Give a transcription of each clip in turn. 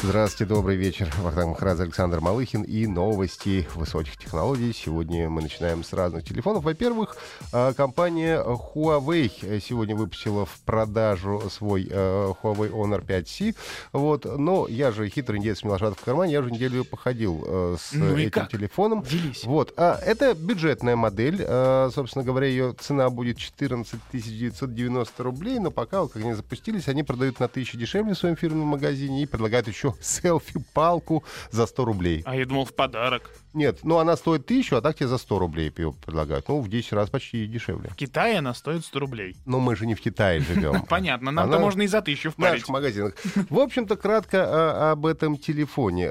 Здравствуйте, добрый вечер. Вахтанг Махарадзе, Александр Малыхин и новости высоких технологий. Сегодня мы начинаем с разных телефонов. Во-первых, э, компания Huawei сегодня выпустила в продажу свой э, Huawei Honor 5C. Вот. Но я же хитрый индейец лошадок в кармане, я уже неделю походил э, с Ну этим как? телефоном. Делись. Вот. А, это бюджетная модель. А, собственно говоря, ее цена будет 14 990 рублей, но пока, вот, как они запустились, они продают на тысячу дешевле в своем фирменном магазине и предлагают еще селфи-палку за 100 рублей. А я думал, в подарок. Нет, ну она стоит тысячу, а так тебе за 100 рублей предлагают. Ну, в 10 раз почти дешевле. В Китае она стоит 100 рублей. Но мы же не в Китае живем. Понятно, нам-то можно и за тысячу в наших магазинах. В общем-то, кратко а, об этом телефоне.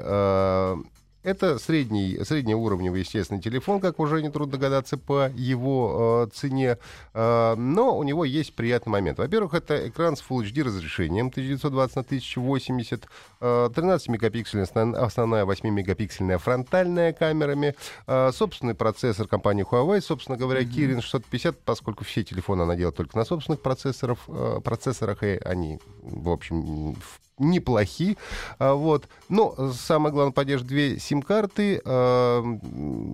Это средний, среднеуровневый, естественно, телефон, как уже нетрудно догадаться по его э, цене. Э, но у него есть приятный момент. Во-первых, это экран с Full HD разрешением 1920 на 1080, э, 13-мегапиксельная основ- основная 8-мегапиксельная фронтальная камерами, э, собственный процессор компании Huawei, собственно говоря, Kirin 650, поскольку все телефоны она делает только на собственных процессоров, э, процессорах, и они, в общем, в неплохи. А, Вот. Но самое главное, поддерживает две сим-карты, а,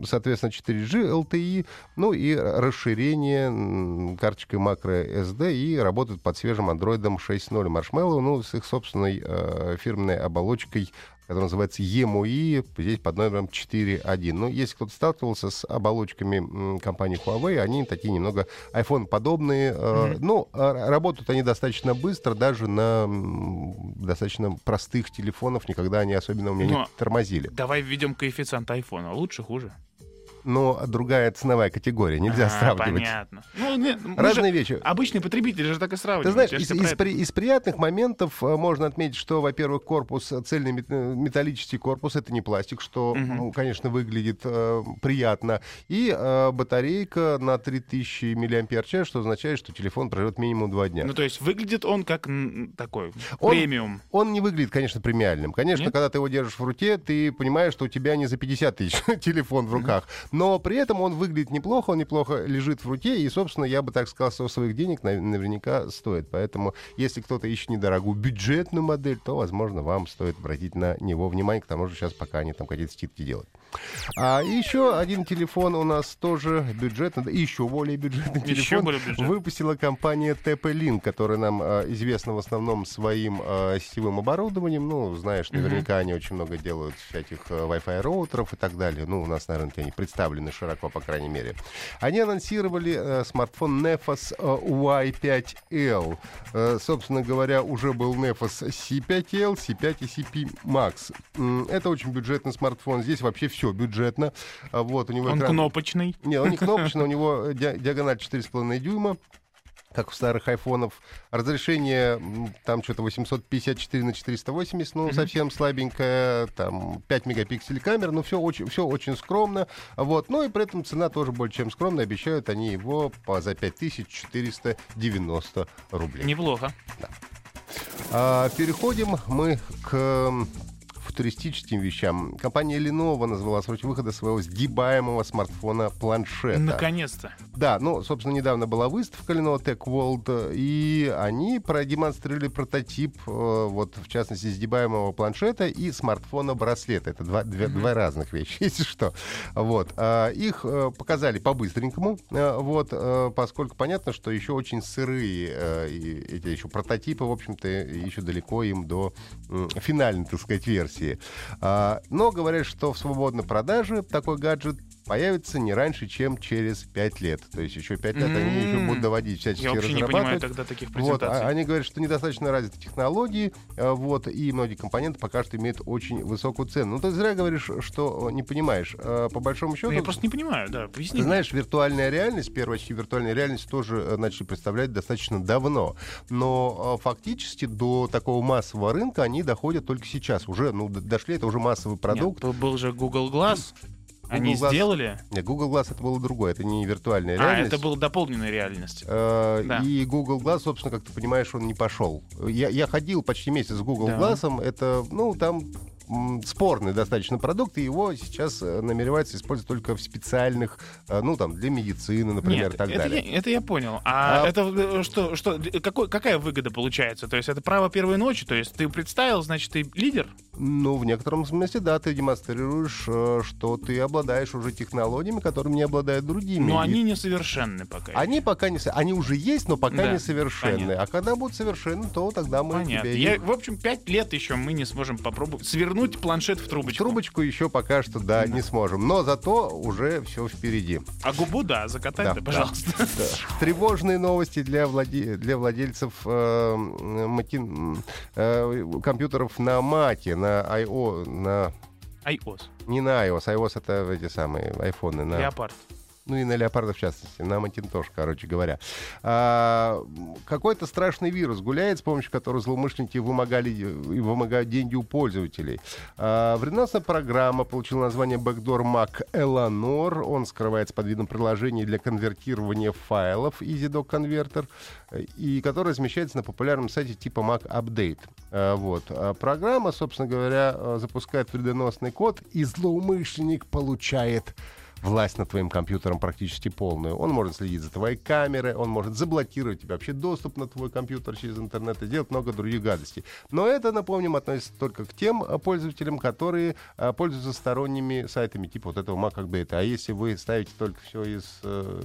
соответственно, 4G, LTE, ну и расширение карточкой microSD и работает под свежим Android 6.0 Marshmallow, ну, с их собственной э, фирменной оболочкой которая называется EMUI, здесь под номером 4.1. Ну, если кто-то сталкивался с оболочками компании Huawei, они такие немного iPhone-подобные. э, Ну, а работают они достаточно быстро, даже на достаточно простых телефонах. Никогда они особенно у меня не Но- тормозили. Давай введем коэффициент айфона. Лучше, хуже? Но другая ценовая категория, нельзя А, сравнивать. Понятно. Ну, не, мы Разные же- вещи. Обычный потребитель же так и сравнивает. Ты знаешь, из, из при- из приятных моментов э, можно отметить, что, во-первых, корпус, э, цельный э, металлический корпус, это не пластик, что, Мгм. ну, конечно, выглядит э, приятно. И э, батарейка на 3000 мАч, что означает, что телефон проживет минимум 2 дня. Ну, то есть выглядит он как м, такой Он- премиум. Он не выглядит, конечно, премиальным. Конечно, Нет? когда ты его держишь в руке, ты понимаешь, что у тебя не за 50 тысяч телефон в руках. Но при этом он выглядит неплохо, он неплохо лежит в руке. И, собственно, я бы так сказал, что своих денег нав- наверняка стоит. Поэтому, если кто-то ищет недорогую бюджетную модель, то, возможно, вам стоит обратить на него внимание. К тому же сейчас пока они там какие-то скидки делают. А еще один телефон у нас тоже бюджетный, да, еще более бюджетный Еще телефон более бюджетный. выпустила компания TP-Link, которая нам э, известна в основном своим э, сетевым оборудованием. Ну, знаешь, наверняка они очень много делают всяких э, Wi-Fi роутеров и так далее. Ну, у нас на рынке они представлены широко, по крайней мере. Они анонсировали э, смартфон Nefos э, Y5L. Э, собственно говоря, уже был Nefos C5L, C5 и CP Max. Это очень бюджетный смартфон. Здесь вообще все бюджетно. А Вот, у него Он экран- кнопочный. не, он не кнопочный, у него э, ди- диагональ 4,5 дюйма, как у старых айфонов. Разрешение там что-то 854 на 480, ну, совсем слабенькое. Там 5 мегапикселей камер, ну, все очень, все очень скромно. Вот. Ну, и при этом цена тоже более чем скромная. Обещают они его по, за 5490 рублей. Неплохо. А, переходим мы к футуристическим вещам. Компания Lenovo назвала срок выхода своего сгибаемого смартфона планшета. Наконец-то. Да, ну, собственно, недавно была выставка Lenovo Tech World, и они продемонстрировали прототип, э, вот, в частности, сгибаемого планшета и смартфона-браслета. Это два, две- два разных вещи, если что. Вот. А, Их э, показали по-быстренькому, э, вот, поскольку понятно, что еще очень сырые эти еще прототипы, в общем-то, еще далеко им до финальной, так сказать, версии. А, Но говорят, что в свободной продаже такой гаджет появится не раньше, чем через 5 лет. То есть еще 5 лет они еще будут доводить всячески Я вообще не понимаю тогда таких Вот, а- презентаций. они говорят, что недостаточно развиты технологии, э, вот, и многие компоненты пока что имеют очень высокую цену. Ну, ты зря говоришь, что э, не понимаешь. Э, По большому счету, Ну, я просто не понимаю, да, поясни. ты знаешь, виртуальная реальность, первые очки виртуальной реальности тоже начали представлять достаточно давно. Но фактически до такого массового рынка они доходят только сейчас. Уже, ну, дошли, это уже массовый продукт. Нет, был же Google Glass. Они Glass- сделали. Нет, Google Glass это было другое, это не виртуальная А, реальность. это была дополненная реальность. Э, Да. И Google Glass, собственно, как ты понимаешь, он не пошел. Я, я ходил почти месяц с Google Да. Glass. Это, ну, там спорный достаточно продукт, и его сейчас э, намереваются использовать только в специальных, э, ну, там, для медицины, например, Нет, и так это, далее. Я, это я понял. А, А- это э, что, что, какой, какая выгода получается? То есть это право первой ночи? То есть ты представил, значит, ты лидер? Ну, в некотором смысле, да, ты демонстрируешь, что ты обладаешь уже технологиями, которыми не обладают другими. Но И они несовершенны пока. Они пока не... Они уже есть, но пока Да, не совершенны. понятно. А когда будут совершенны, то тогда мы Понятно. тебе и- Я, в общем, пять лет еще мы не сможем попробовать свернуть планшет в трубочку. Трубочку еще пока что, да, не сможем. Но зато уже все впереди. А губу, да, закатай, да, да. пожалуйста. Да. Тревожные новости для, владе- для владельцев э, маки- э, компьютеров на Маке, на IO, на... iOS. Не на iOS, iOS это эти самые айфоны. На... Леопард. Ну и на леопарда в частности, на Макинтош, короче говоря. А, какой-то страшный вирус гуляет, с помощью которого злоумышленники вымогали, и вымогают деньги у пользователей. А, вредоносная программа получила название Backdoor Mac Eleanor. Он скрывается под видом приложений для конвертирования файлов EasyDoc Converter, и который размещается на популярном сайте типа Mac Update. А, вот. А программа, собственно говоря, э, запускает вредоносный код, и злоумышленник получает власть над твоим компьютером практически полную. Он может следить за твоей камерой, он может заблокировать тебе вообще доступ на твой компьютер через интернет и делать много других гадостей. Но это, напомним, относится только к тем а, пользователям, которые а, пользуются сторонними сайтами типа вот этого Mac Update. А если вы ставите только все из, э,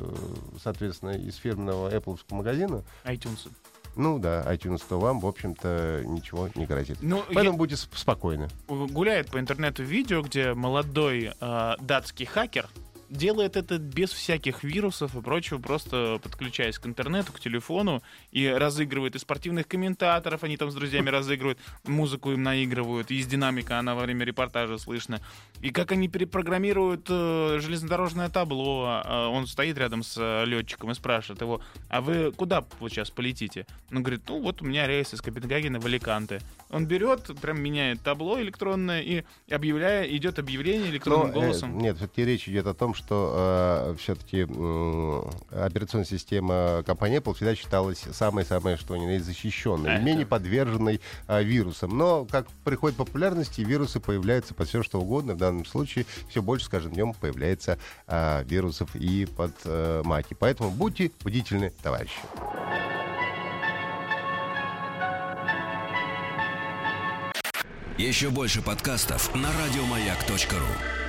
соответственно, из фирменного Apple магазина, iTunes. ну да, iTunes, то вам, в общем-то, ничего не грозит. Ну, Поэтому будьте сп- спокойны. гуляет по интернету видео, где молодой э, датский хакер делает это без всяких вирусов и прочего, просто подключаясь к интернету, к телефону и разыгрывает и спортивных комментаторов, они там с друзьями разыгрывают, музыку им наигрывают, и из динамика она во время репортажа слышно. И как они перепрограммируют э, железнодорожное табло, э, он стоит рядом с э, летчиком и спрашивает его, а вы куда вот сейчас полетите? Он говорит, ну вот у меня рейс из Копенгагена в Аликанте. Он берет, прям меняет табло электронное и объявляя, идет объявление электронным Но, э, голосом. нет, все-таки речь идет о том, что все-таки операционная система компании Apple всегда считалась самой-самой, что ни на есть, защищенной, А, и менее это- подверженной а, вирусам. Но, как приходит популярности, вирусы появляются под все, что угодно. В данном случае все больше с каждым днем появляется а, вирусов и под э, маки. Поэтому будьте бдительны, товарищи. Еще больше подкастов на радиомаяк.ру.